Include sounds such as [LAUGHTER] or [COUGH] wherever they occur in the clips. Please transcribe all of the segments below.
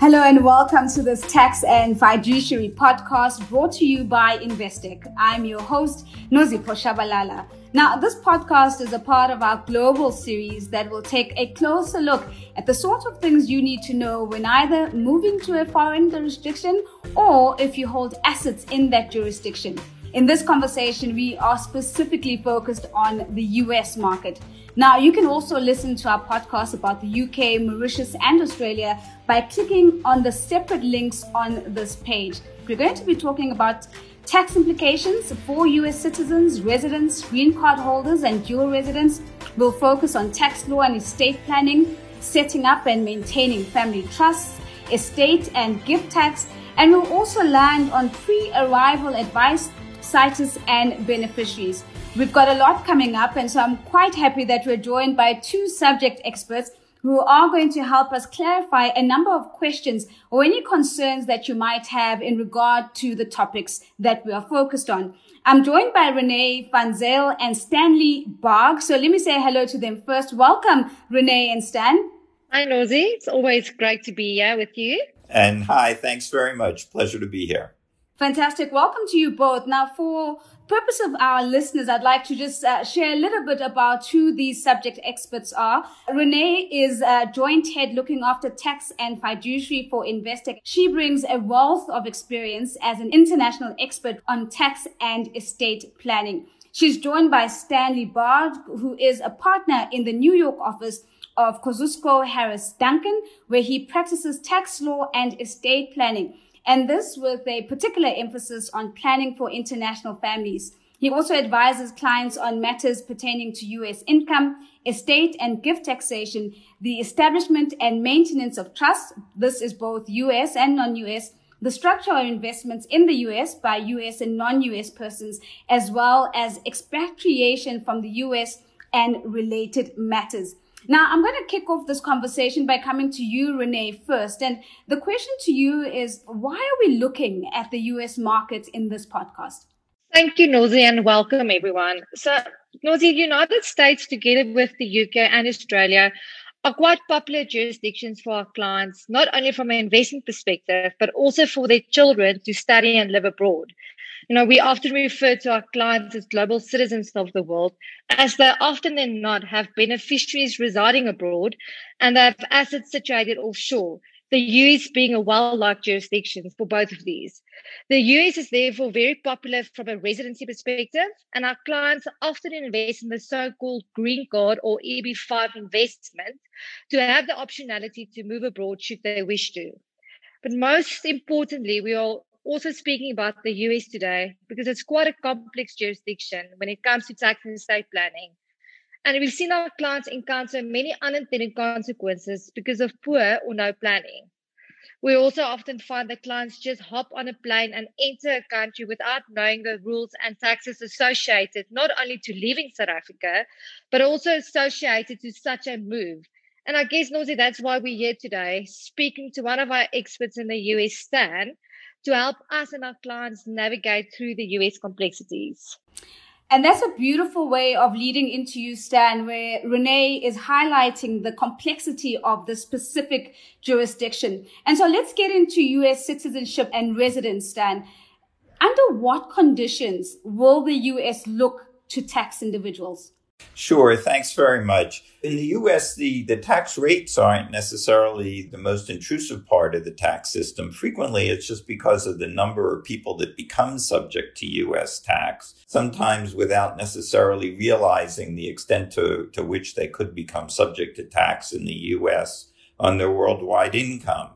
Hello and welcome to this tax and fiduciary podcast brought to you by Investec. I'm your host, Nozipho Shabalala. Now, this podcast is a part of our global series that will take a closer look at the sort of things you need to know when either moving to a foreign jurisdiction or if you hold assets in that jurisdiction. In this conversation, we are specifically focused on the US market. Now, you can also listen to our podcast about the UK, Mauritius, and Australia by clicking on the separate links on this page. We're going to be talking about tax implications for US citizens, residents, green card holders, and dual residents. We'll focus on tax law and estate planning, setting up and maintaining family trusts, estate and gift tax, and we'll also land on pre arrival advice situs, and beneficiaries. We've got a lot coming up, and so I'm quite happy that we're joined by two subject experts who are going to help us clarify a number of questions or any concerns that you might have in regard to the topics that we are focused on. I'm joined by Renee Van Zyl and Stanley Barg. So let me say hello to them first. Welcome, Renee and Stan. Hi, Nozi. It's always great to be here with you. And hi, thanks very much. Pleasure to be here. Fantastic. Welcome to you both. Now, for purpose of our listeners, I'd like to just uh, share a little bit about who these subject experts are. Renee is a joint head looking after tax and fiduciary for Investec. She brings a wealth of experience as an international expert on tax and estate planning. She's joined by Stanley Barg, who is a partner in the New York office of Kozusko Harris Duncan, where he practices tax law and estate planning and this with a particular emphasis on planning for international families. He also advises clients on matters pertaining to U.S. income, estate and gift taxation, the establishment and maintenance of trusts. This is both U.S. and non-U.S. The structure of investments in the U.S. by U.S. and non-U.S. persons, as well as expatriation from the U.S. and related matters. Now, I'm going to kick off this conversation by coming to you, Renee, first. And the question to you is why are we looking at the US market in this podcast? Thank you, Nozi, and welcome everyone. So, Nozi, United States, together with the UK and Australia, are quite popular jurisdictions for our clients, not only from an investment perspective, but also for their children to study and live abroad. You know, we often refer to our clients as global citizens of the world, as they often than not have beneficiaries residing abroad and they have assets situated offshore. The US being a well-liked jurisdiction for both of these. The US is therefore very popular from a residency perspective, and our clients often invest in the so-called green card or EB5 investment to have the optionality to move abroad should they wish to. But most importantly, we are also speaking about the US today because it's quite a complex jurisdiction when it comes to tax and estate planning. And we've seen our clients encounter many unintended consequences because of poor or no planning. We also often find that clients just hop on a plane and enter a country without knowing the rules and taxes associated not only to leaving South Africa, but also associated to such a move. And I guess, Nozi, that's why we're here today, speaking to one of our experts in the US, Stan, to help us and our clients navigate through the US complexities. And that's a beautiful way of leading into you, Stan, where Renee is highlighting the complexity of the specific jurisdiction. And so let's get into US citizenship and residence, Stan. Under what conditions will the US look to tax individuals? Sure, thanks very much. In the US, the, the tax rates aren't necessarily the most intrusive part of the tax system. Frequently, it's just because of the number of people that become subject to US tax, sometimes without necessarily realizing the extent to, to which they could become subject to tax in the US on their worldwide income.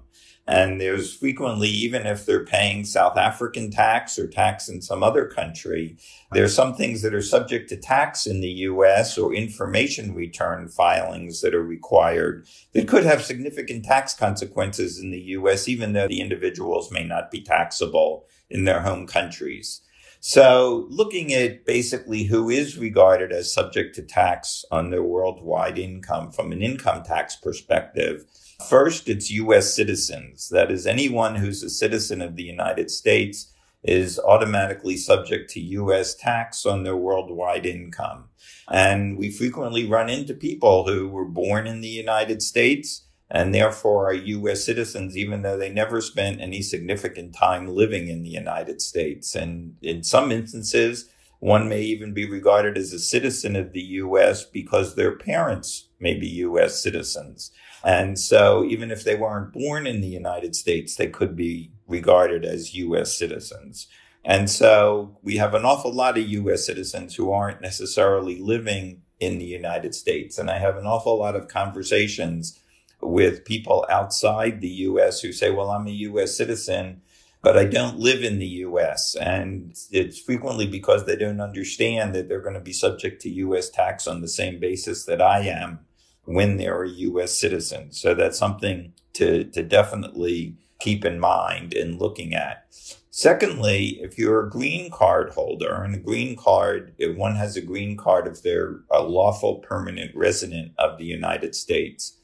And there's frequently, even if they're paying South African tax or tax in some other country, there's some things that are subject to tax in the US or information return filings that are required that could have significant tax consequences in the US, even though the individuals may not be taxable in their home countries. So looking at basically who is regarded as subject to tax on their worldwide income from an income tax perspective, First, it's U.S. citizens. That is, anyone who's a citizen of the United States is automatically subject to U.S. tax on their worldwide income. And we frequently run into people who were born in the United States and therefore are U.S. citizens, even though they never spent any significant time living in the United States. And in some instances, one may even be regarded as a citizen of the U.S. because their parents may be U.S. citizens. And so even if they weren't born in the United States, they could be regarded as U.S. citizens. And so we have an awful lot of U.S. citizens who aren't necessarily living in the United States. And I have an awful lot of conversations with people outside the U.S. who say, well, I'm a U.S. citizen, but I don't live in the U.S. And it's frequently because they don't understand that they're going to be subject to U.S. tax on the same basis that I am when they're a U.S. citizen. So that's something to, to definitely keep in mind in looking at. Secondly, if you're a green card holder and a green card, if one has a green card if they're a lawful permanent resident of the United States.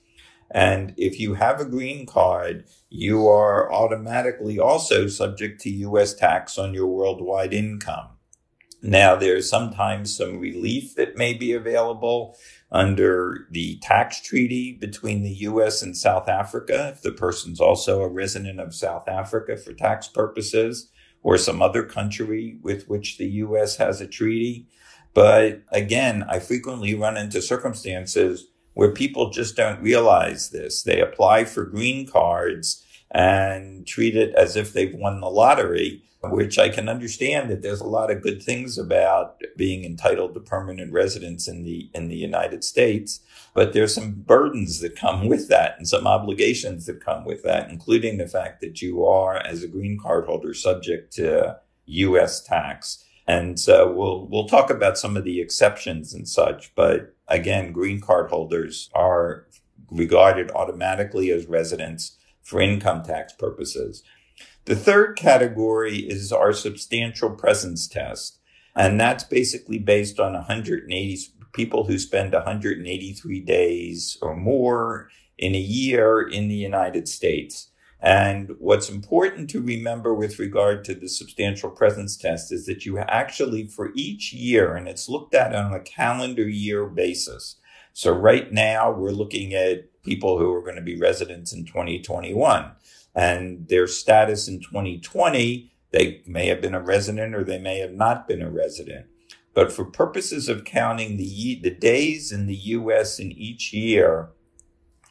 And if you have a green card, you are automatically also subject to U.S. tax on your worldwide income. Now, there's sometimes some relief that may be available under the tax treaty between the U.S. and South Africa, if the person's also a resident of South Africa for tax purposes, or some other country with which the U.S. has a treaty. But again, I frequently run into circumstances where people just don't realize this. They apply for green cards and treat it as if they've won the lottery which I can understand that there's a lot of good things about being entitled to permanent residence in the in the United States, but there's some burdens that come with that and some obligations that come with that, including the fact that you are, as a green card holder, subject to U.S. tax. And so we'll we'll talk about some of the exceptions and such, but again, green card holders are regarded automatically as residents for income tax purposes. The third category is our substantial presence test. And that's basically based on 180 people who spend 183 days or more in a year in the United States. And what's important to remember with regard to the substantial presence test is that you actually, for each year, and it's looked at on a calendar year basis. So right now we're looking at people who are going to be residents in 2021 and their status in 2020, they may have been a resident or they may have not been a resident. But for purposes of counting the, the days in the U.S. in each year,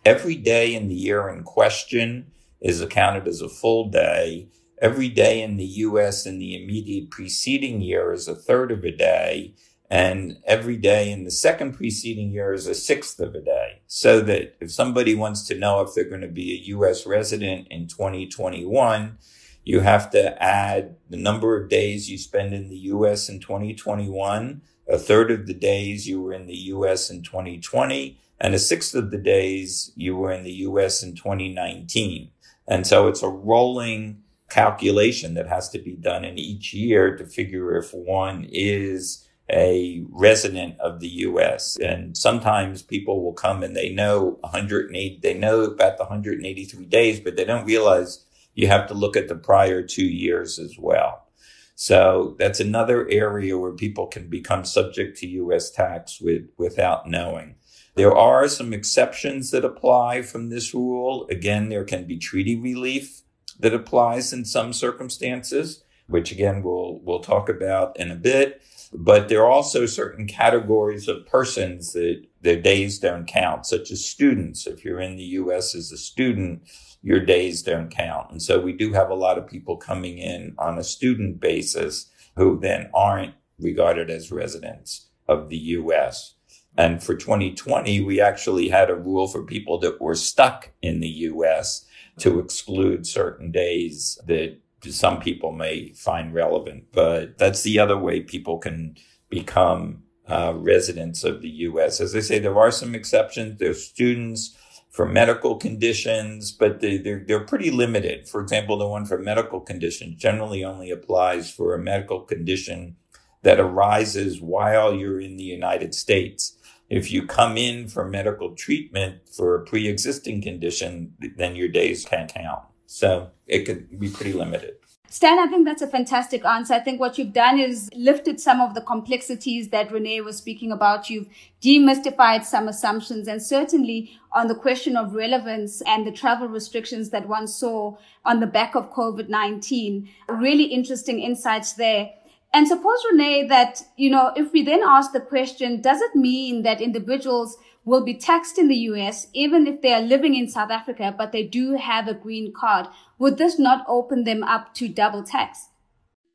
every day in the year in question is accounted as a full day. Every day in the U.S. in the immediate preceding year is a third of a day and every day in the second preceding year is a sixth of a day. So that if somebody wants to know if they're going to be a U.S. resident in 2021, you have to add the number of days you spend in the U.S. in 2021, a third of the days you were in the U.S. in 2020, and a sixth of the days you were in the U.S. in 2019. And so it's a rolling calculation that has to be done in each year to figure if one is a resident of the U.S. And sometimes people will come and they know 108, they know about the 183 days, but they don't realize you have to look at the prior two years as well. So that's another area where people can become subject to U.S. tax with, without knowing. There are some exceptions that apply from this rule. Again, there can be treaty relief that applies in some circumstances, which again, we'll, we'll talk about in a bit. But there are also certain categories of persons that their days don't count, such as students. If you're in the U.S. as a student, your days don't count. And so we do have a lot of people coming in on a student basis who then aren't regarded as residents of the U.S. And for 2020, we actually had a rule for people that were stuck in the U.S. to exclude certain days that some people may find relevant, but that's the other way people can become uh, residents of the U.S. As I say, there are some exceptions. There's students for medical conditions, but they, they're, they're pretty limited. For example, the one for medical conditions generally only applies for a medical condition that arises while you're in the United States. If you come in for medical treatment for a pre-existing condition, then your days can't count. So it could be pretty limited. Stan, I think that's a fantastic answer. I think what you've done is lifted some of the complexities that Renee was speaking about. You've demystified some assumptions and certainly on the question of relevance and the travel restrictions that one saw on the back of COVID-19. Really interesting insights there. And suppose, Renee, that, you know, if we then ask the question, does it mean that individuals will be taxed in the US, even if they are living in South Africa, but they do have a green card? Would this not open them up to double tax?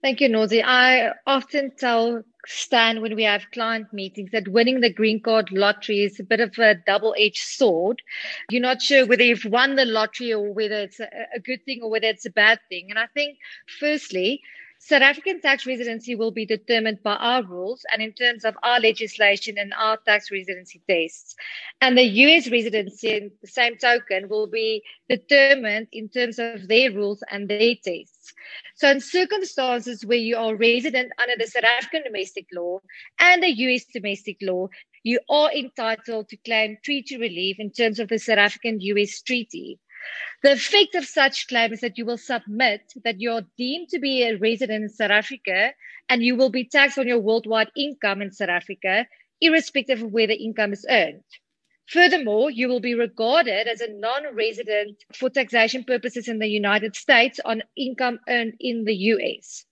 Thank you, Nozi. I often tell Stan when we have client meetings that winning the green card lottery is a bit of a double edged sword. You're not sure whether you've won the lottery or whether it's a, a good thing or whether it's a bad thing. And I think, firstly, South African tax residency will be determined by our rules and in terms of our legislation and our tax residency tests. And the US residency, in the same token, will be determined in terms of their rules and their tests. So, in circumstances where you are resident under the South African domestic law and the US domestic law, you are entitled to claim treaty relief in terms of the South African US treaty. The effect of such claim is that you will submit that you're deemed to be a resident in South Africa and you will be taxed on your worldwide income in South Africa, irrespective of where the income is earned. Furthermore, you will be regarded as a non resident for taxation purposes in the United States on income earned in the US.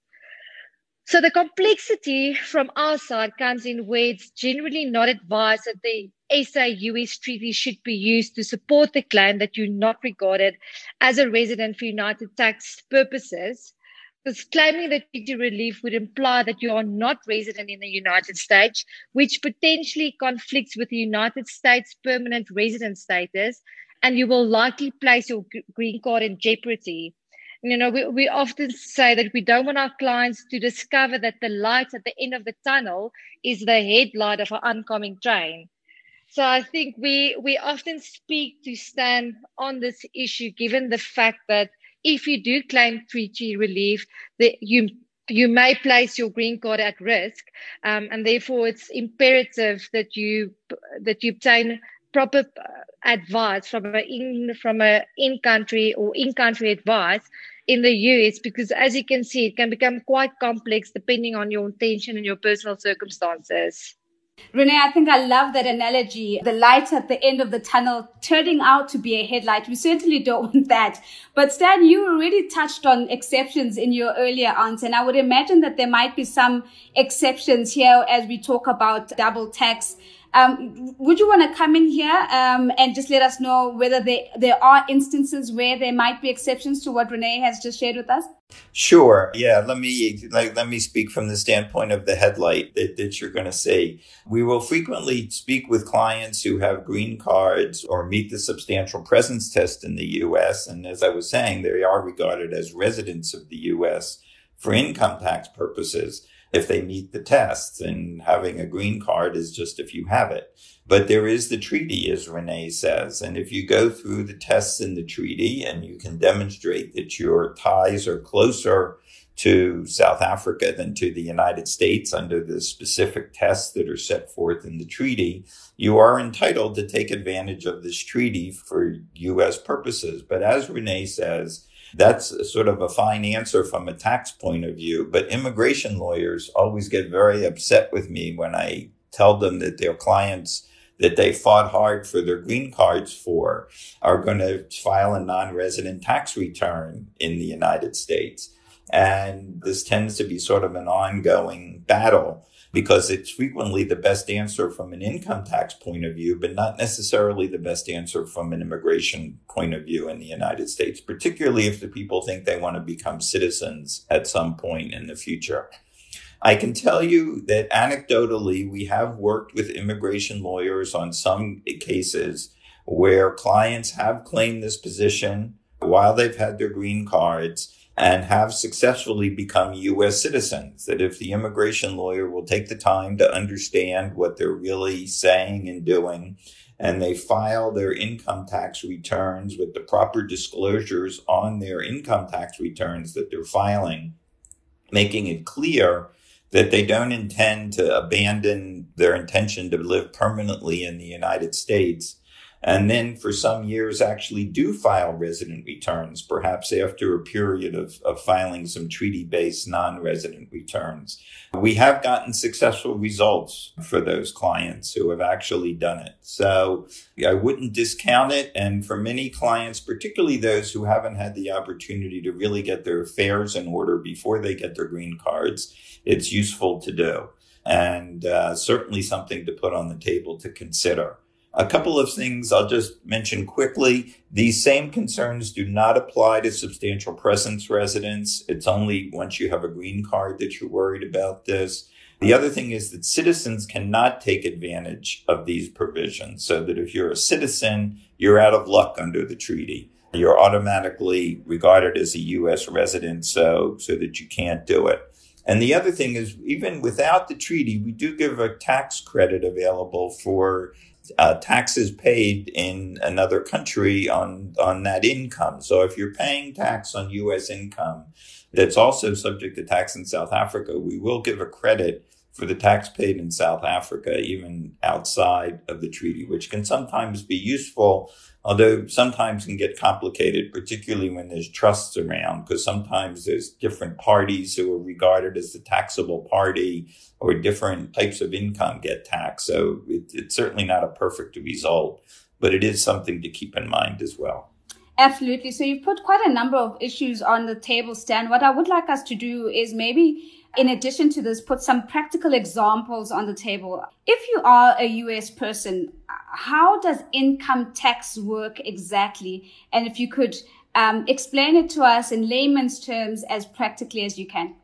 So the complexity from our side comes in where it's generally not advised that the SA US treaty should be used to support the claim that you're not regarded as a resident for United tax purposes. Because claiming the treaty relief would imply that you are not resident in the United States, which potentially conflicts with the United States permanent resident status, and you will likely place your green card in jeopardy. You know, we, we often say that we don't want our clients to discover that the light at the end of the tunnel is the headlight of an oncoming train. So I think we we often speak to Stan on this issue, given the fact that if you do claim treaty relief, that you you may place your green card at risk, um, and therefore it's imperative that you that you obtain proper advice from a in from a in country or in country advice in the US because as you can see it can become quite complex depending on your intention and your personal circumstances. Renee, I think I love that analogy. The light at the end of the tunnel turning out to be a headlight. We certainly don't [LAUGHS] want that. But Stan, you already touched on exceptions in your earlier answer. And I would imagine that there might be some exceptions here as we talk about double tax. Um, would you want to come in here um, and just let us know whether there, there are instances where there might be exceptions to what Renee has just shared with us? Sure. Yeah. Let me like let me speak from the standpoint of the headlight that, that you're going to see. We will frequently speak with clients who have green cards or meet the substantial presence test in the U.S. And as I was saying, they are regarded as residents of the U.S. for income tax purposes if they meet the tests. And having a green card is just if you have it. But there is the treaty, as Renee says. And if you go through the tests in the treaty and you can demonstrate that your ties are closer to South Africa than to the United States under the specific tests that are set forth in the treaty, you are entitled to take advantage of this treaty for U.S. purposes. But as Renee says, that's sort of a fine answer from a tax point of view. But immigration lawyers always get very upset with me when I tell them that their clients that they fought hard for their green cards for are going to file a non-resident tax return in the United States. And this tends to be sort of an ongoing battle because it's frequently the best answer from an income tax point of view, but not necessarily the best answer from an immigration point of view in the United States, particularly if the people think they want to become citizens at some point in the future. I can tell you that anecdotally, we have worked with immigration lawyers on some cases where clients have claimed this position while they've had their green cards and have successfully become U.S. citizens. That if the immigration lawyer will take the time to understand what they're really saying and doing, and they file their income tax returns with the proper disclosures on their income tax returns that they're filing, making it clear that they don't intend to abandon their intention to live permanently in the United States and then for some years actually do file resident returns, perhaps after a period of, of filing some treaty based non resident returns. We have gotten successful results for those clients who have actually done it. So I wouldn't discount it. And for many clients, particularly those who haven't had the opportunity to really get their affairs in order before they get their green cards, it's useful to do and uh, certainly something to put on the table to consider. A couple of things I'll just mention quickly. These same concerns do not apply to substantial presence residents. It's only once you have a green card that you're worried about this. The other thing is that citizens cannot take advantage of these provisions so that if you're a citizen, you're out of luck under the treaty. You're automatically regarded as a U.S. resident so, so that you can't do it. And the other thing is, even without the treaty, we do give a tax credit available for uh, taxes paid in another country on on that income. So if you're paying tax on U.S. income that's also subject to tax in South Africa, we will give a credit for the tax paid in South Africa, even outside of the treaty, which can sometimes be useful although sometimes can get complicated, particularly when there's trusts around, because sometimes there's different parties who are regarded as the taxable party or different types of income get taxed. So it, it's certainly not a perfect result, but it is something to keep in mind as well. Absolutely. So you've put quite a number of issues on the table, Stan. What I would like us to do is maybe in addition to this, put some practical examples on the table. If you are a US person, how does income tax work exactly? And if you could um, explain it to us in layman's terms as practically as you can.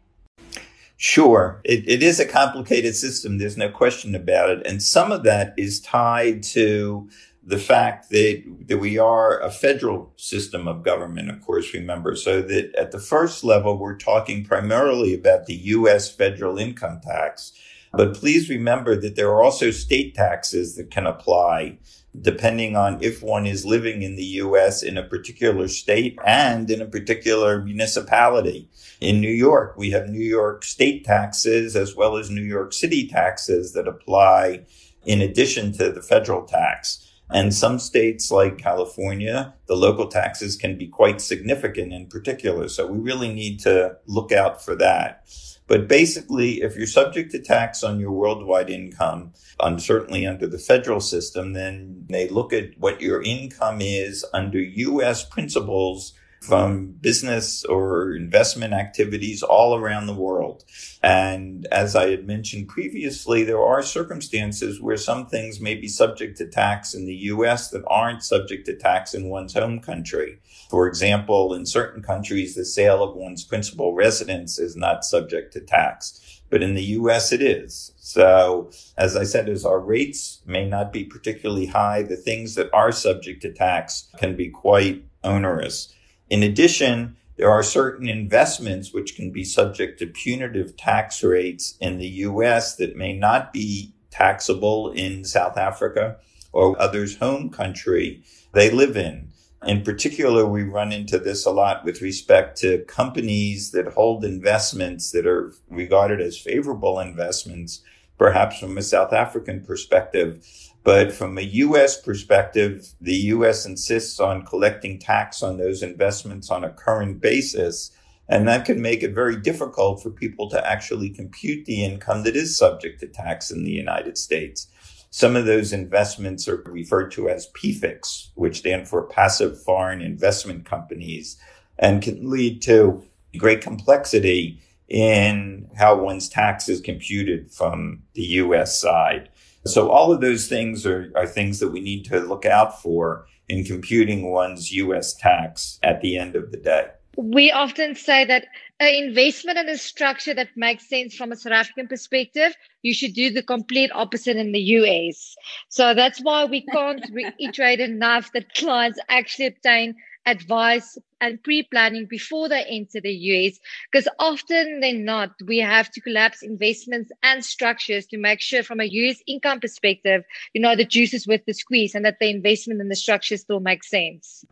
Sure. It, it is a complicated system. There's no question about it. And some of that is tied to the fact that, that we are a federal system of government, of course, remember, so that at the first level, we're talking primarily about the U.S. federal income tax. But please remember that there are also state taxes that can apply depending on if one is living in the U.S. in a particular state and in a particular municipality. In New York, we have New York state taxes as well as New York City taxes that apply in addition to the federal tax. And some states like California, the local taxes can be quite significant in particular. So we really need to look out for that. But basically, if you're subject to tax on your worldwide income, and certainly under the federal system, then they look at what your income is under U.S. principles from business or investment activities all around the world. And as I had mentioned previously, there are circumstances where some things may be subject to tax in the U.S. that aren't subject to tax in one's home country. For example, in certain countries, the sale of one's principal residence is not subject to tax. But in the U.S., it is. So, as I said, as our rates may not be particularly high, the things that are subject to tax can be quite onerous. In addition, there are certain investments which can be subject to punitive tax rates in the US that may not be taxable in South Africa or others' home country they live in. In particular, we run into this a lot with respect to companies that hold investments that are regarded as favorable investments, perhaps from a South African perspective, but from a U.S. perspective, the U.S. insists on collecting tax on those investments on a current basis. And that can make it very difficult for people to actually compute the income that is subject to tax in the United States. Some of those investments are referred to as PFICs, which stand for passive foreign investment companies and can lead to great complexity in how one's tax is computed from the U.S. side. So all of those things are, are things that we need to look out for in computing one's US tax at the end of the day. We often say that an investment in a structure that makes sense from a South African perspective, you should do the complete opposite in the US. So that's why we can't [LAUGHS] reiterate enough that clients actually obtain advice and pre-planning before they enter the US because often than not we have to collapse investments and structures to make sure from a US income perspective you know the juice is worth the squeeze and that the investment and the structure still makes sense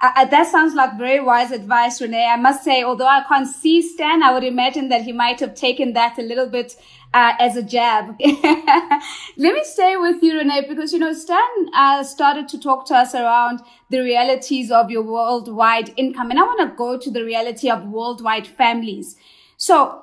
Uh, that sounds like very wise advice, Renee. I must say, although I can't see Stan, I would imagine that he might have taken that a little bit uh, as a jab. [LAUGHS] Let me stay with you, Renee, because, you know, Stan uh, started to talk to us around the realities of your worldwide income. And I want to go to the reality of worldwide families. So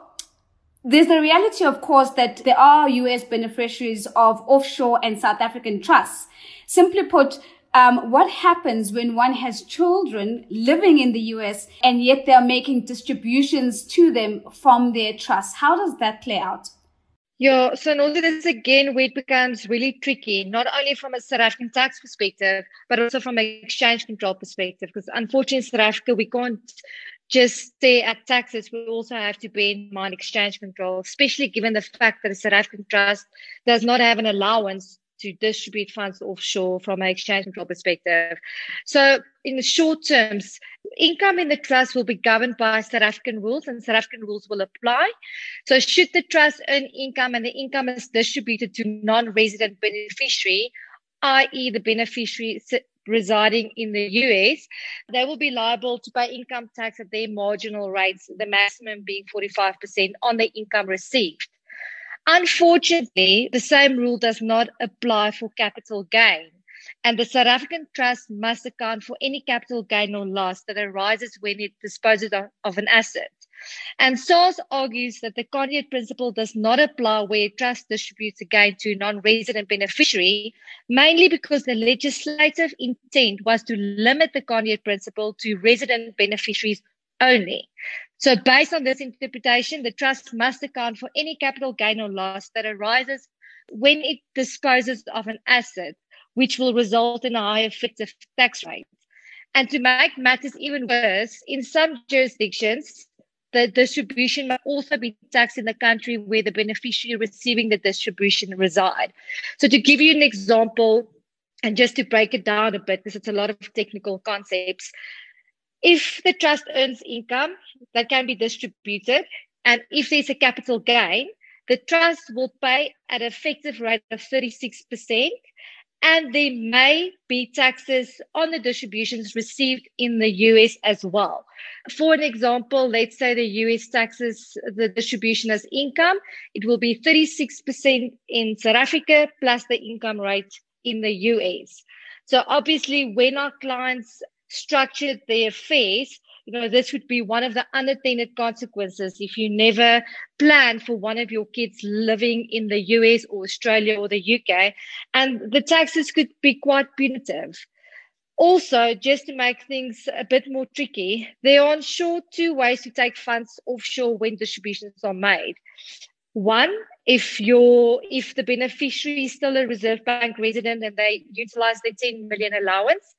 there's the reality, of course, that there are US beneficiaries of offshore and South African trusts. Simply put, um, what happens when one has children living in the US and yet they're making distributions to them from their trust? How does that play out? Yeah, so and also this again where it becomes really tricky, not only from a South African tax perspective, but also from an exchange control perspective. Because unfortunately in South Africa, we can't just stay at taxes. We also have to bear in mind exchange control, especially given the fact that the South African trust does not have an allowance to distribute funds offshore from an exchange control perspective. So in the short terms, income in the trust will be governed by South African rules and South African rules will apply. So should the trust earn income and the income is distributed to non-resident beneficiary, i.e. the beneficiary residing in the US, they will be liable to pay income tax at their marginal rates, the maximum being 45% on the income received. Unfortunately, the same rule does not apply for capital gain. And the South African Trust must account for any capital gain or loss that arises when it disposes of, of an asset. And SARS argues that the conduit principle does not apply where trust distributes a gain to a non-resident beneficiary, mainly because the legislative intent was to limit the conduit principle to resident beneficiaries only. So based on this interpretation, the trust must account for any capital gain or loss that arises when it disposes of an asset, which will result in a higher effective tax rate. And to make matters even worse, in some jurisdictions, the distribution must also be taxed in the country where the beneficiary receiving the distribution reside. So to give you an example, and just to break it down a bit, because it's a lot of technical concepts, if the trust earns income that can be distributed, and if there's a capital gain, the trust will pay at an effective rate of 36%, and there may be taxes on the distributions received in the US as well. For an example, let's say the US taxes the distribution as income, it will be 36% in South Africa plus the income rate in the US. So obviously, when our clients structured their affairs, you know, this would be one of the unintended consequences if you never plan for one of your kids living in the US or Australia or the UK. And the taxes could be quite punitive. Also, just to make things a bit more tricky, there are sure two ways to take funds offshore when distributions are made. One, if your if the beneficiary is still a Reserve Bank resident and they utilize their 10 million allowance,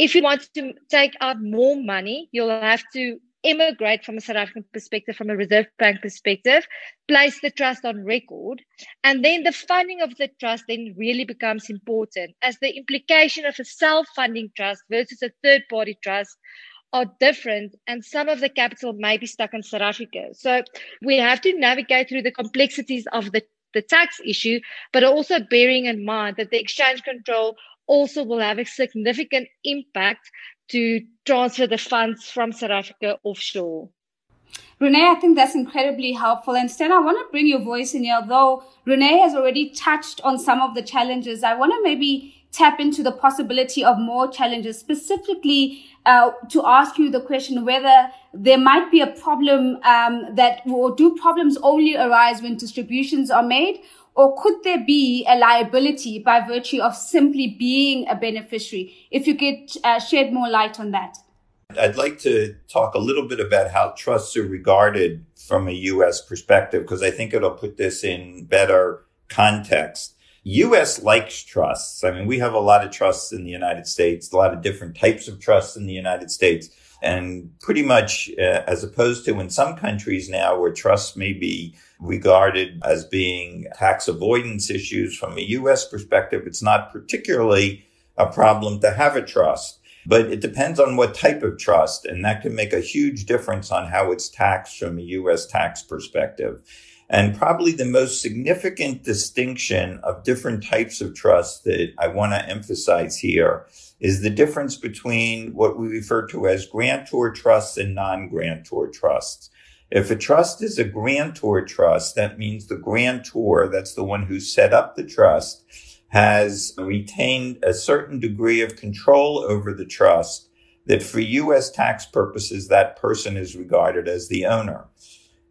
if you want to take out more money, you'll have to immigrate from a South African perspective, from a Reserve Bank perspective, place the trust on record. And then the funding of the trust then really becomes important as the implication of a self funding trust versus a third party trust are different and some of the capital may be stuck in South Africa. So we have to navigate through the complexities of the the tax issue, but also bearing in mind that the exchange control also will have a significant impact to transfer the funds from South Africa offshore. Renee, I think that's incredibly helpful. And Stan, I want to bring your voice in here. Though Renee has already touched on some of the challenges, I want to maybe tap into the possibility of more challenges, specifically uh, to ask you the question whether there might be a problem um, that, or do problems only arise when distributions are made, or could there be a liability by virtue of simply being a beneficiary? If you could uh, shed more light on that. I'd like to talk a little bit about how trusts are regarded from a U.S. perspective, because I think it'll put this in better context. U.S. likes trusts. I mean, we have a lot of trusts in the United States, a lot of different types of trusts in the United States. And pretty much, uh, as opposed to in some countries now where trusts may be regarded as being tax avoidance issues from a U.S. perspective, it's not particularly a problem to have a trust. But it depends on what type of trust, and that can make a huge difference on how it's taxed from a U.S. tax perspective. And probably the most significant distinction of different types of trust that I want to emphasize here is the difference between what we refer to as grantor trusts and non-grantor trusts. If a trust is a grantor trust, that means the grantor, that's the one who set up the trust, has retained a certain degree of control over the trust that for U.S. tax purposes, that person is regarded as the owner.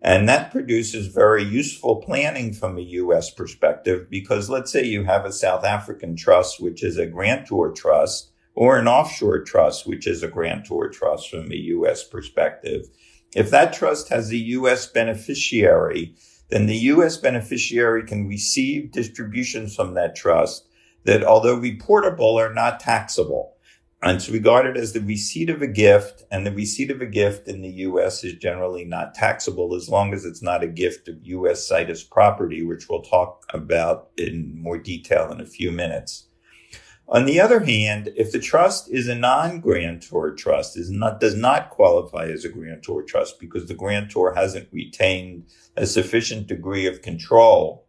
And that produces very useful planning from a U.S. perspective because let's say you have a South African trust, which is a grantor trust, or an offshore trust, which is a grantor trust from a U.S. perspective. If that trust has a U.S. beneficiary, then the U.S. beneficiary can receive distributions from that trust that, although reportable, are not taxable. And it's regarded as the receipt of a gift, and the receipt of a gift in the U.S. is generally not taxable as long as it's not a gift of U.S. situs property, which we'll talk about in more detail in a few minutes. On the other hand, if the trust is a non-grantor trust, is not, does not qualify as a grantor trust because the grantor hasn't retained a sufficient degree of control,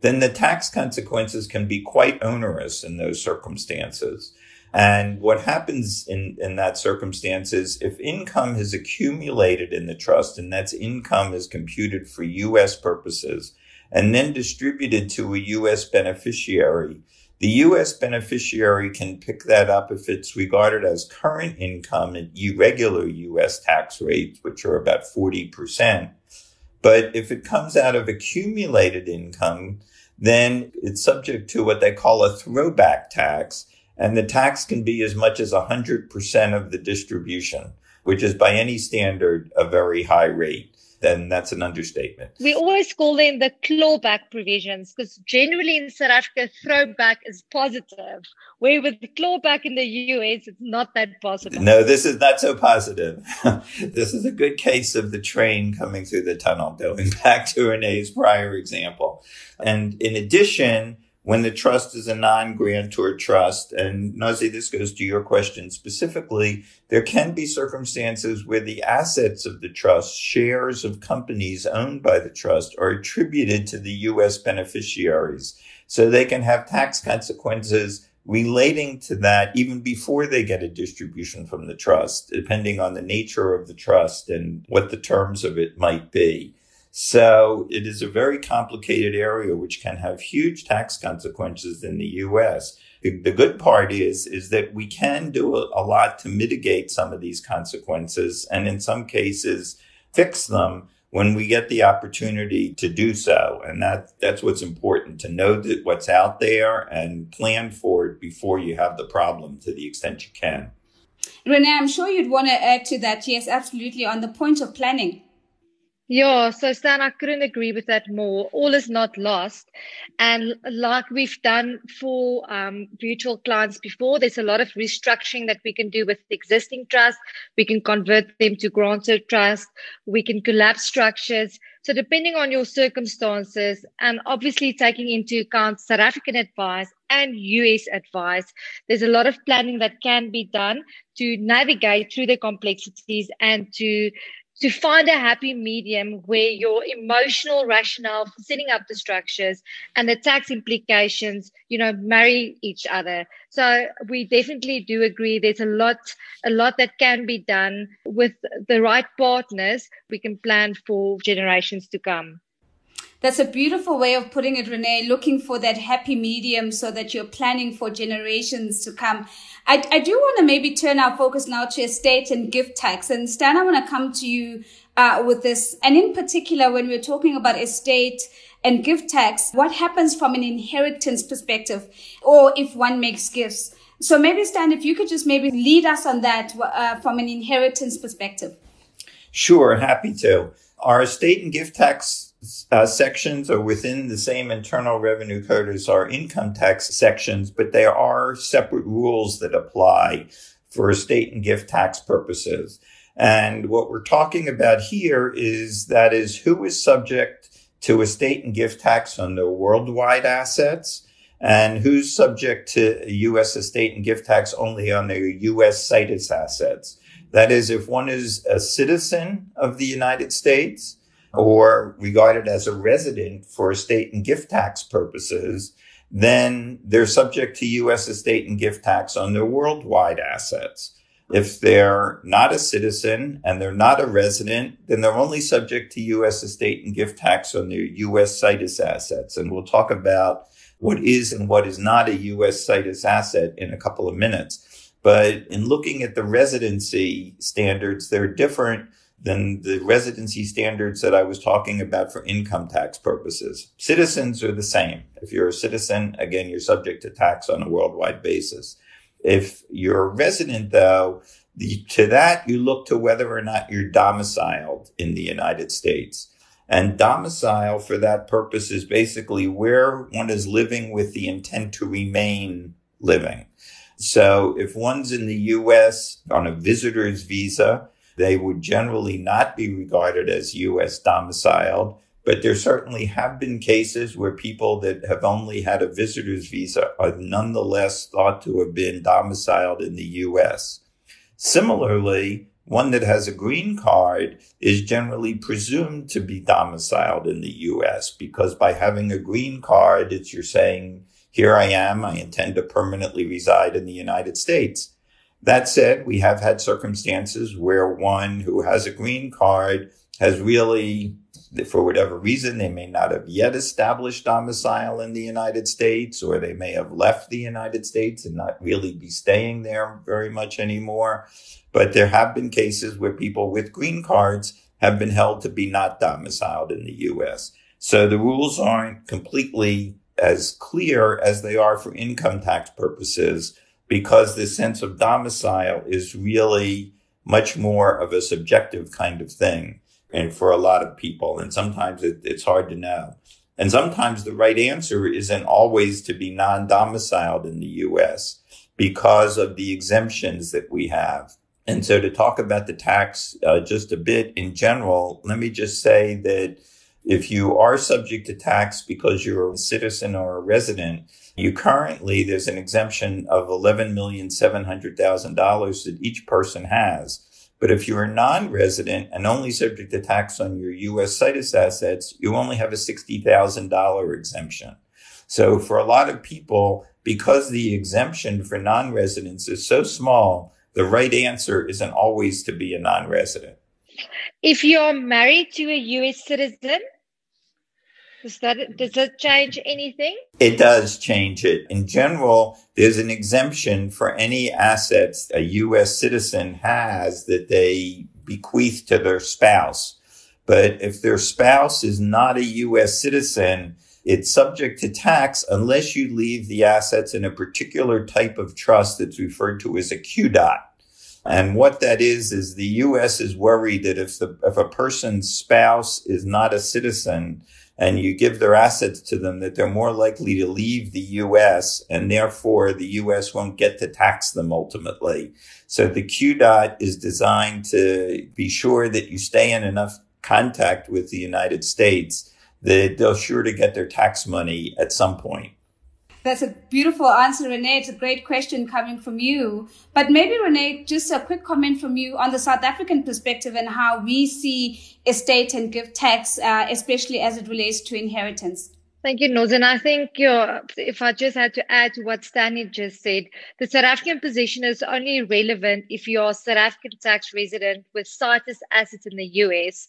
then the tax consequences can be quite onerous in those circumstances. And what happens in, in that circumstance is if income has accumulated in the trust and that's income is computed for U.S. purposes and then distributed to a U.S. beneficiary, the U.S. beneficiary can pick that up if it's regarded as current income at irregular U.S. tax rates, which are about 40%. But if it comes out of accumulated income, then it's subject to what they call a throwback tax. And the tax can be as much as 100% of the distribution, which is by any standard a very high rate then that's an understatement. We always call them the clawback provisions because generally in South Africa, throwback is positive, where with the clawback in the US, it's not that positive. No, this is not so positive. [LAUGHS] this is a good case of the train coming through the tunnel, going [LAUGHS] back to Renee's prior example. And in addition, when the trust is a non-grantor trust. And Nozi, this goes to your question specifically. There can be circumstances where the assets of the trust, shares of companies owned by the trust are attributed to the U.S. beneficiaries. So they can have tax consequences relating to that even before they get a distribution from the trust, depending on the nature of the trust and what the terms of it might be. So it is a very complicated area, which can have huge tax consequences in the U.S. The, good part is, is that we can do a, a lot to mitigate some of these consequences and in some cases fix them when we get the opportunity to do so. And that, that's what's important to know that what's out there and plan for it before you have the problem to the extent you can. Renee, I'm sure you'd want to add to that. Yes, absolutely. On the point of planning. Yeah, so Stan, I couldn't agree with that more. All is not lost. And like we've done for um, virtual clients before, there's a lot of restructuring that we can do with existing trust. We can convert them to grantor trust. We can collapse structures. So depending on your circumstances and obviously taking into account South African advice and US advice, there's a lot of planning that can be done to navigate through the complexities and to to find a happy medium where your emotional rationale for setting up the structures and the tax implications, you know, marry each other. So we definitely do agree there's a lot, a lot that can be done with the right partners. We can plan for generations to come. That's a beautiful way of putting it, Renee, looking for that happy medium so that you're planning for generations to come. I, I do want to maybe turn our focus now to estate and gift tax. And Stan, I want to come to you uh, with this. And in particular, when we're talking about estate and gift tax, what happens from an inheritance perspective or if one makes gifts? So maybe Stan, if you could just maybe lead us on that uh, from an inheritance perspective. Sure, happy to. Our estate and gift tax uh, sections are within the same internal revenue code as our income tax sections, but there are separate rules that apply for estate and gift tax purposes. And what we're talking about here is that is who is subject to estate and gift tax on their worldwide assets and who's subject to U.S. estate and gift tax only on their U.S. situs assets. That is, if one is a citizen of the United States, or regarded as a resident for estate and gift tax purposes, then they're subject to U.S. estate and gift tax on their worldwide assets. If they're not a citizen and they're not a resident, then they're only subject to U.S. estate and gift tax on their U.S. situs assets. And we'll talk about what is and what is not a U.S. situs asset in a couple of minutes. But in looking at the residency standards, they're different than the residency standards that I was talking about for income tax purposes. Citizens are the same. If you're a citizen, again, you're subject to tax on a worldwide basis. If you're a resident, though, the, to that, you look to whether or not you're domiciled in the United States. And domicile for that purpose is basically where one is living with the intent to remain living. So if one's in the U.S. on a visitor's visa, they would generally not be regarded as U.S. domiciled. But there certainly have been cases where people that have only had a visitor's visa are nonetheless thought to have been domiciled in the U.S. Similarly, one that has a green card is generally presumed to be domiciled in the U.S. because by having a green card, it's you're saying, here I am. I intend to permanently reside in the United States. That said, we have had circumstances where one who has a green card has really for whatever reason, they may not have yet established domicile in the United States, or they may have left the United States and not really be staying there very much anymore. But there have been cases where people with green cards have been held to be not domiciled in the U.S. So the rules aren't completely as clear as they are for income tax purposes because the sense of domicile is really much more of a subjective kind of thing and for a lot of people. And sometimes it, it's hard to know. And sometimes the right answer isn't always to be non-domiciled in the U.S. because of the exemptions that we have. And so to talk about the tax uh, just a bit in general, let me just say that if you are subject to tax because you're a citizen or a resident, you currently, there's an exemption of $11,700,000 that each person has. But if you're a non-resident and only subject to tax on your U.S. situs assets, you only have a $60,000 exemption. So for a lot of people, because the exemption for non-residents is so small, the right answer isn't always to be a non-resident. If you're married to a U.S. citizen, does that does that change anything? It does change it. In general, there's an exemption for any assets a U.S. citizen has that they bequeath to their spouse. But if their spouse is not a U.S. citizen, it's subject to tax unless you leave the assets in a particular type of trust that's referred to as a QDOT. And what that is, is the U.S. is worried that if the, if a person's spouse is not a citizen, and you give their assets to them that they're more likely to leave the U.S. and therefore the U.S. won't get to tax them ultimately. So the QDOT is designed to be sure that you stay in enough contact with the United States that they're sure to get their tax money at some point. That's a beautiful answer, Renee. It's a great question coming from you. But maybe, Renee, just a quick comment from you on the South African perspective and how we see estate and gift tax, uh, especially as it relates to inheritance. Thank you, Noz. And I think if I just had to add to what Stanley just said, the South African position is only relevant if you're a South African tax resident with situs assets in the US.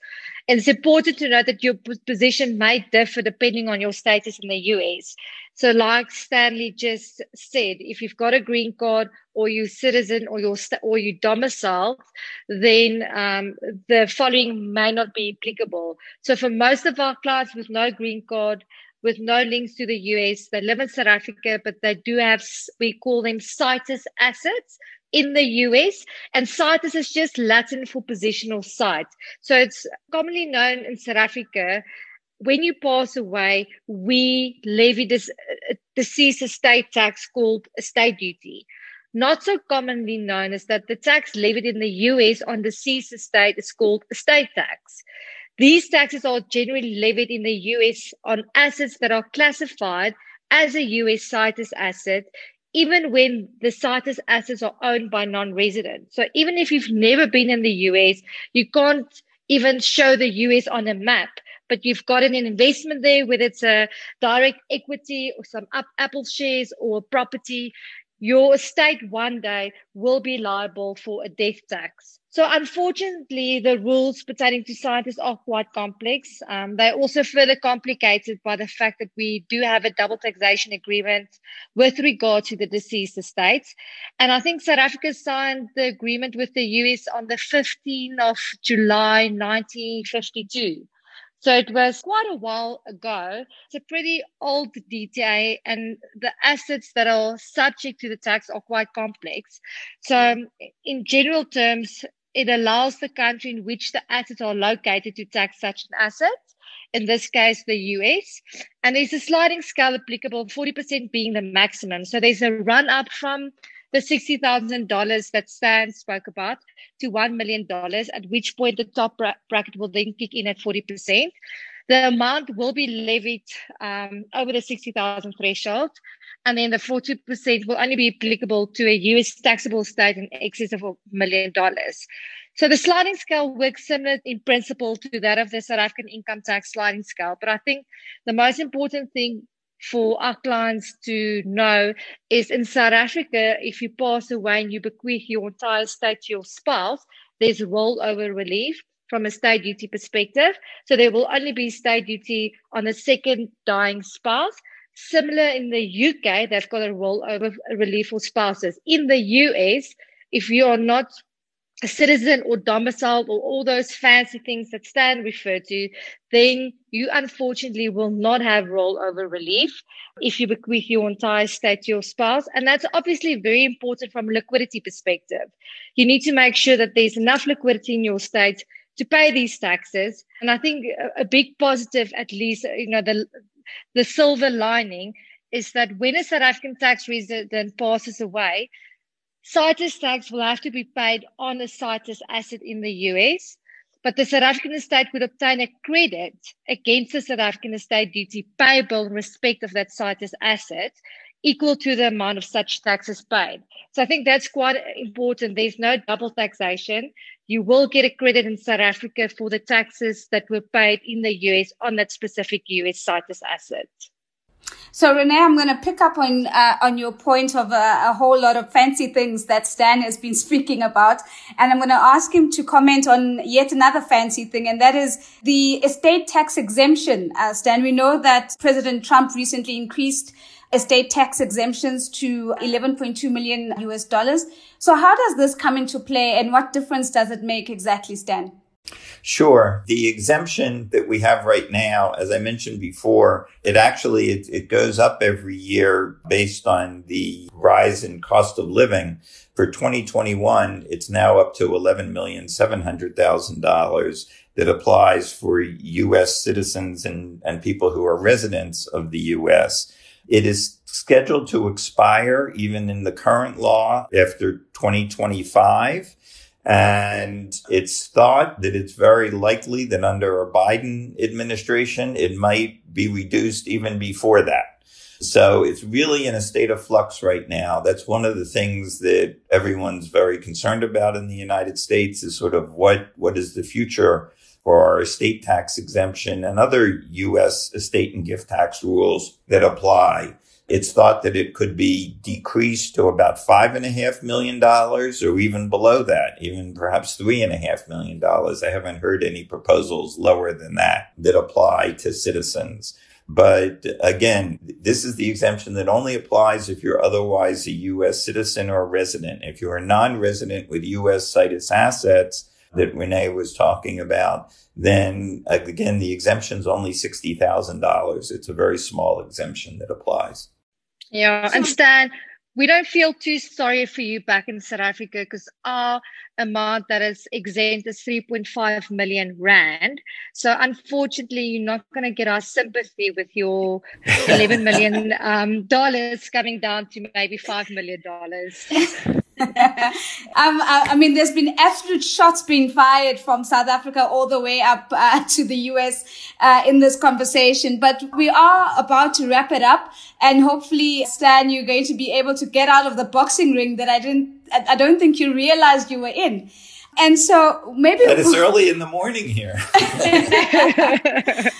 And it's important to note that your position may differ depending on your status in the US. So, like Stanley just said, if you've got a green card or you citizen or you're or you domiciled, then um, the following may not be applicable. So, for most of our clients with no green card, with no links to the US. They live in South Africa, but they do have, we call them situs assets in the US. And situs is just Latin for positional site. So it's commonly known in South Africa. When you pass away, we levy this uh, deceased estate tax called estate duty. Not so commonly known is that the tax levied in the US on the deceased estate is called estate tax. These taxes are generally levied in the US on assets that are classified as a US situs asset, even when the situs assets are owned by non residents. So even if you've never been in the US, you can't even show the US on a map. But you've got an investment there, whether it's a direct equity or some Apple shares or property, your estate one day will be liable for a death tax. So, unfortunately, the rules pertaining to scientists are quite complex. Um, they're also further complicated by the fact that we do have a double taxation agreement with regard to the deceased estates. And I think South Africa signed the agreement with the US on the 15th of July, 1952. So it was quite a while ago. It's a pretty old DTA, and the assets that are subject to the tax are quite complex. So, um, in general terms, it allows the country in which the assets are located to tax such an asset, in this case, the US. And there's a sliding scale applicable, 40% being the maximum. So there's a run up from the $60,000 that Stan spoke about to $1 million, at which point the top bracket will then kick in at 40%. The amount will be levied um, over the 60,000 threshold. And then the 40% will only be applicable to a US taxable state in excess of a million dollars. So the sliding scale works similar in principle to that of the South African income tax sliding scale. But I think the most important thing for our clients to know is in South Africa, if you pass away and you bequeath your entire estate to your spouse, there's rollover relief from a state duty perspective. So there will only be state duty on a second dying spouse. Similar in the UK, they've got a rollover relief for spouses. In the US, if you are not citizen or domiciled or all those fancy things that Stan referred to, then you unfortunately will not have rollover relief if you bequeath your entire estate to your spouse. And that's obviously very important from a liquidity perspective. You need to make sure that there's enough liquidity in your estate to pay these taxes. And I think a big positive, at least, you know, the, the silver lining is that when a South African tax resident passes away, situs tax will have to be paid on a situs asset in the US, but the South African estate would obtain a credit against the South African estate duty payable in respect of that situs asset equal to the amount of such taxes paid. So I think that's quite important. There's no double taxation. You will get a credit in South Africa for the taxes that were paid in the US on that specific US situs asset. So Renee, I'm going to pick up on uh, on your point of a, a, whole lot of fancy things that Stan has been [LAUGHS] speaking about, and I'm going to ask him to comment on yet another fancy thing, and that is the estate tax exemption. Uh, Stan, we know that President Trump recently increased estate tax exemptions to 11.2 million US dollars. So how does this come into play, and what difference does it make exactly, Stan? Sure. The exemption that we have right now, as I mentioned before, it actually, it, it goes up every year based on the rise in cost of living. For 2021, it's now up to $11,700,000 that applies for U.S. citizens and, and people who are residents of the U.S. It is scheduled to expire even in the current law after 2025. And it's thought that it's very likely that under a Biden administration, it might be reduced even before that. So it's really in a state of flux right now. That's one of the things that everyone's very concerned about in the United States is sort of what, what is the future for our estate tax exemption and other U.S. estate and gift tax rules that apply. It's thought that it could be decreased to about five and a half million dollars or even below that, even perhaps three and a half million dollars. I haven't heard any proposals lower than that that apply to citizens. But again, this is the exemption that only applies if you're otherwise a U.S. citizen or resident. If you're a non-resident with U.S. situs assets that Renee was talking about, then again, the exemption is only $60,000. It's a very small exemption that applies. Yeah, and Stan, we don't feel too sorry for you back in South Africa because our amount that is exempt is 3.5 million rand. So unfortunately, you're not going to get our sympathy with your 11 million [LAUGHS] um, dollars coming down to maybe 5 million dollars. [LAUGHS] [LAUGHS] um, I, I, mean, there's been absolute shots being fired from South Africa all the way up uh, [LAUGHS] to the US uh, in this conversation. But we are about to wrap it up, and hopefully, Stan, you're going to be able to get out of the boxing ring that I didn't, I don't think you realized you were in. And so maybe but it's early in the morning here. [LAUGHS]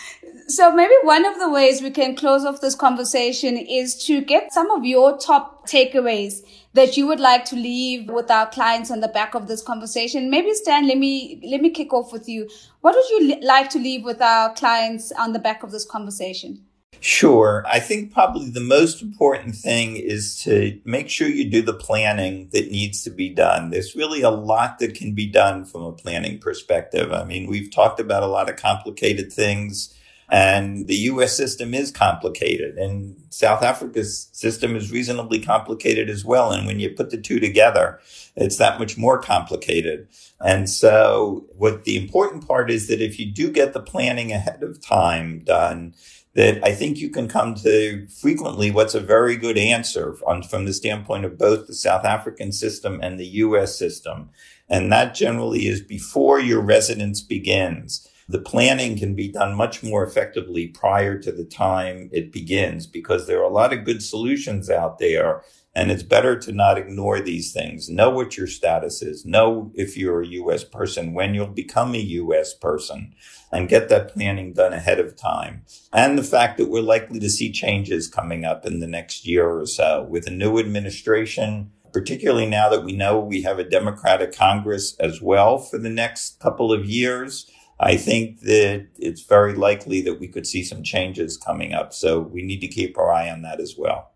so maybe one of the ways we can close off this conversation is to get some of your top takeaways that you would like to leave with our clients on the back of this conversation. Maybe Stan, let me let me kick off with you. What would you like to leave with our clients on the back of this conversation? Sure. I think probably the most important thing is to make sure you do the planning that needs to be done. There's really a lot that can be done from a planning perspective. I mean, we've talked about a lot of complicated things and the US system is complicated and South Africa's system is reasonably complicated as well. And when you put the two together, it's that much more complicated. And so what the important part is that if you do get the planning ahead of time done, that I think you can come to frequently what's a very good answer on, from the standpoint of both the South African system and the US system. And that generally is before your residence begins the planning can be done much more effectively prior to the time it begins because there are a lot of good solutions out there. And it's better to not ignore these things. Know what your status is. Know if you're a U.S. person, when you'll become a U.S. person and get that planning done ahead of time. And the fact that we're likely to see changes coming up in the next year or so with a new administration, particularly now that we know we have a Democratic Congress as well for the next couple of years. I think that it's very likely that we could see some changes coming up. So we need to keep our eye on that as well.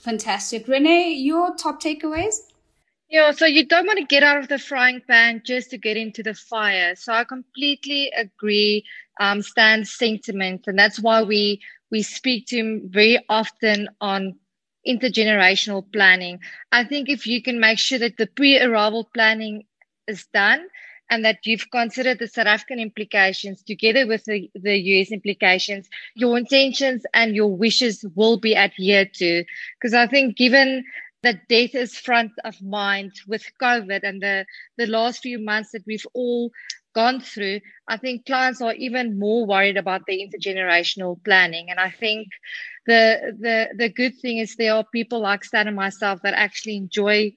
Fantastic. Renee, your top takeaways? Yeah, so you don't want to get out of the frying pan just to get into the fire. So I completely agree, um, Stan's sentiment. And that's why we, we speak to him very often on intergenerational planning. I think if you can make sure that the pre-arrival planning is done, and that you've considered the South African implications together with the, the US implications, your intentions and your wishes will be adhered to. Because I think given that death is front of mind with COVID and the, the last few months that we've all gone through, I think clients are even more worried about the intergenerational planning. And I think the the the good thing is there are people like Stan and myself that actually enjoy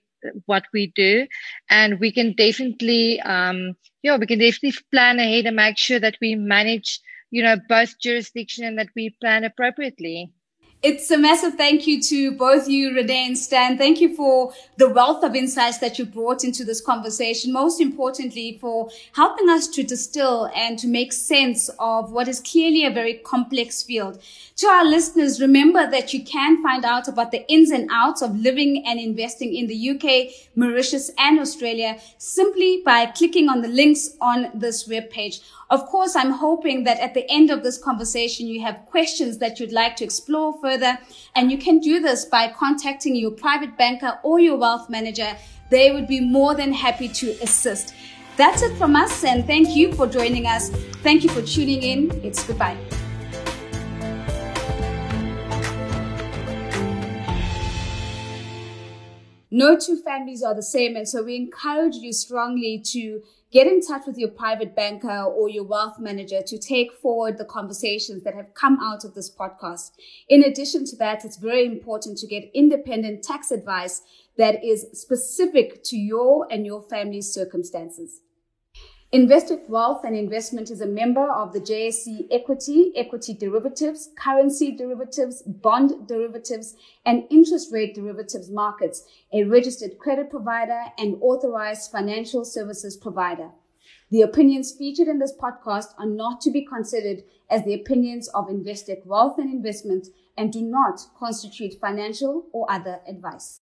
what we do. And we can definitely um yeah we can definitely plan ahead and make sure that we manage you know both jurisdiction and that we plan appropriately it's a massive thank you to both you, Renee and Stan. Thank you for the wealth of insights that you brought into this conversation. Most importantly, for helping us to distill and to make sense of what is clearly a very complex field. To our listeners, remember that you can find out about the ins and outs of living and investing in the UK, Mauritius, and Australia simply by clicking on the links on this webpage. Of course, I'm hoping that at the end of this conversation, you have questions that you'd like to explore further. And you can do this by contacting your private banker or your wealth manager. They would be more than happy to assist. That's it from us. And thank you for joining us. Thank you for tuning in. It's goodbye. No two families are the same. And so we encourage you strongly to get in touch with your private banker or your wealth manager to take forward the conversations that have come out of this podcast. In addition to that, it's very important to get independent tax advice that is specific to your and your family's circumstances. Investec Wealth and Investment is a member of the JSE Equity, Equity Derivatives, Currency Derivatives, Bond Derivatives, and Interest Rate Derivatives markets, a registered credit provider and authorized financial services provider. The opinions featured in this podcast are not to be considered as the opinions of Investec Wealth and Investment and do not constitute financial or other advice.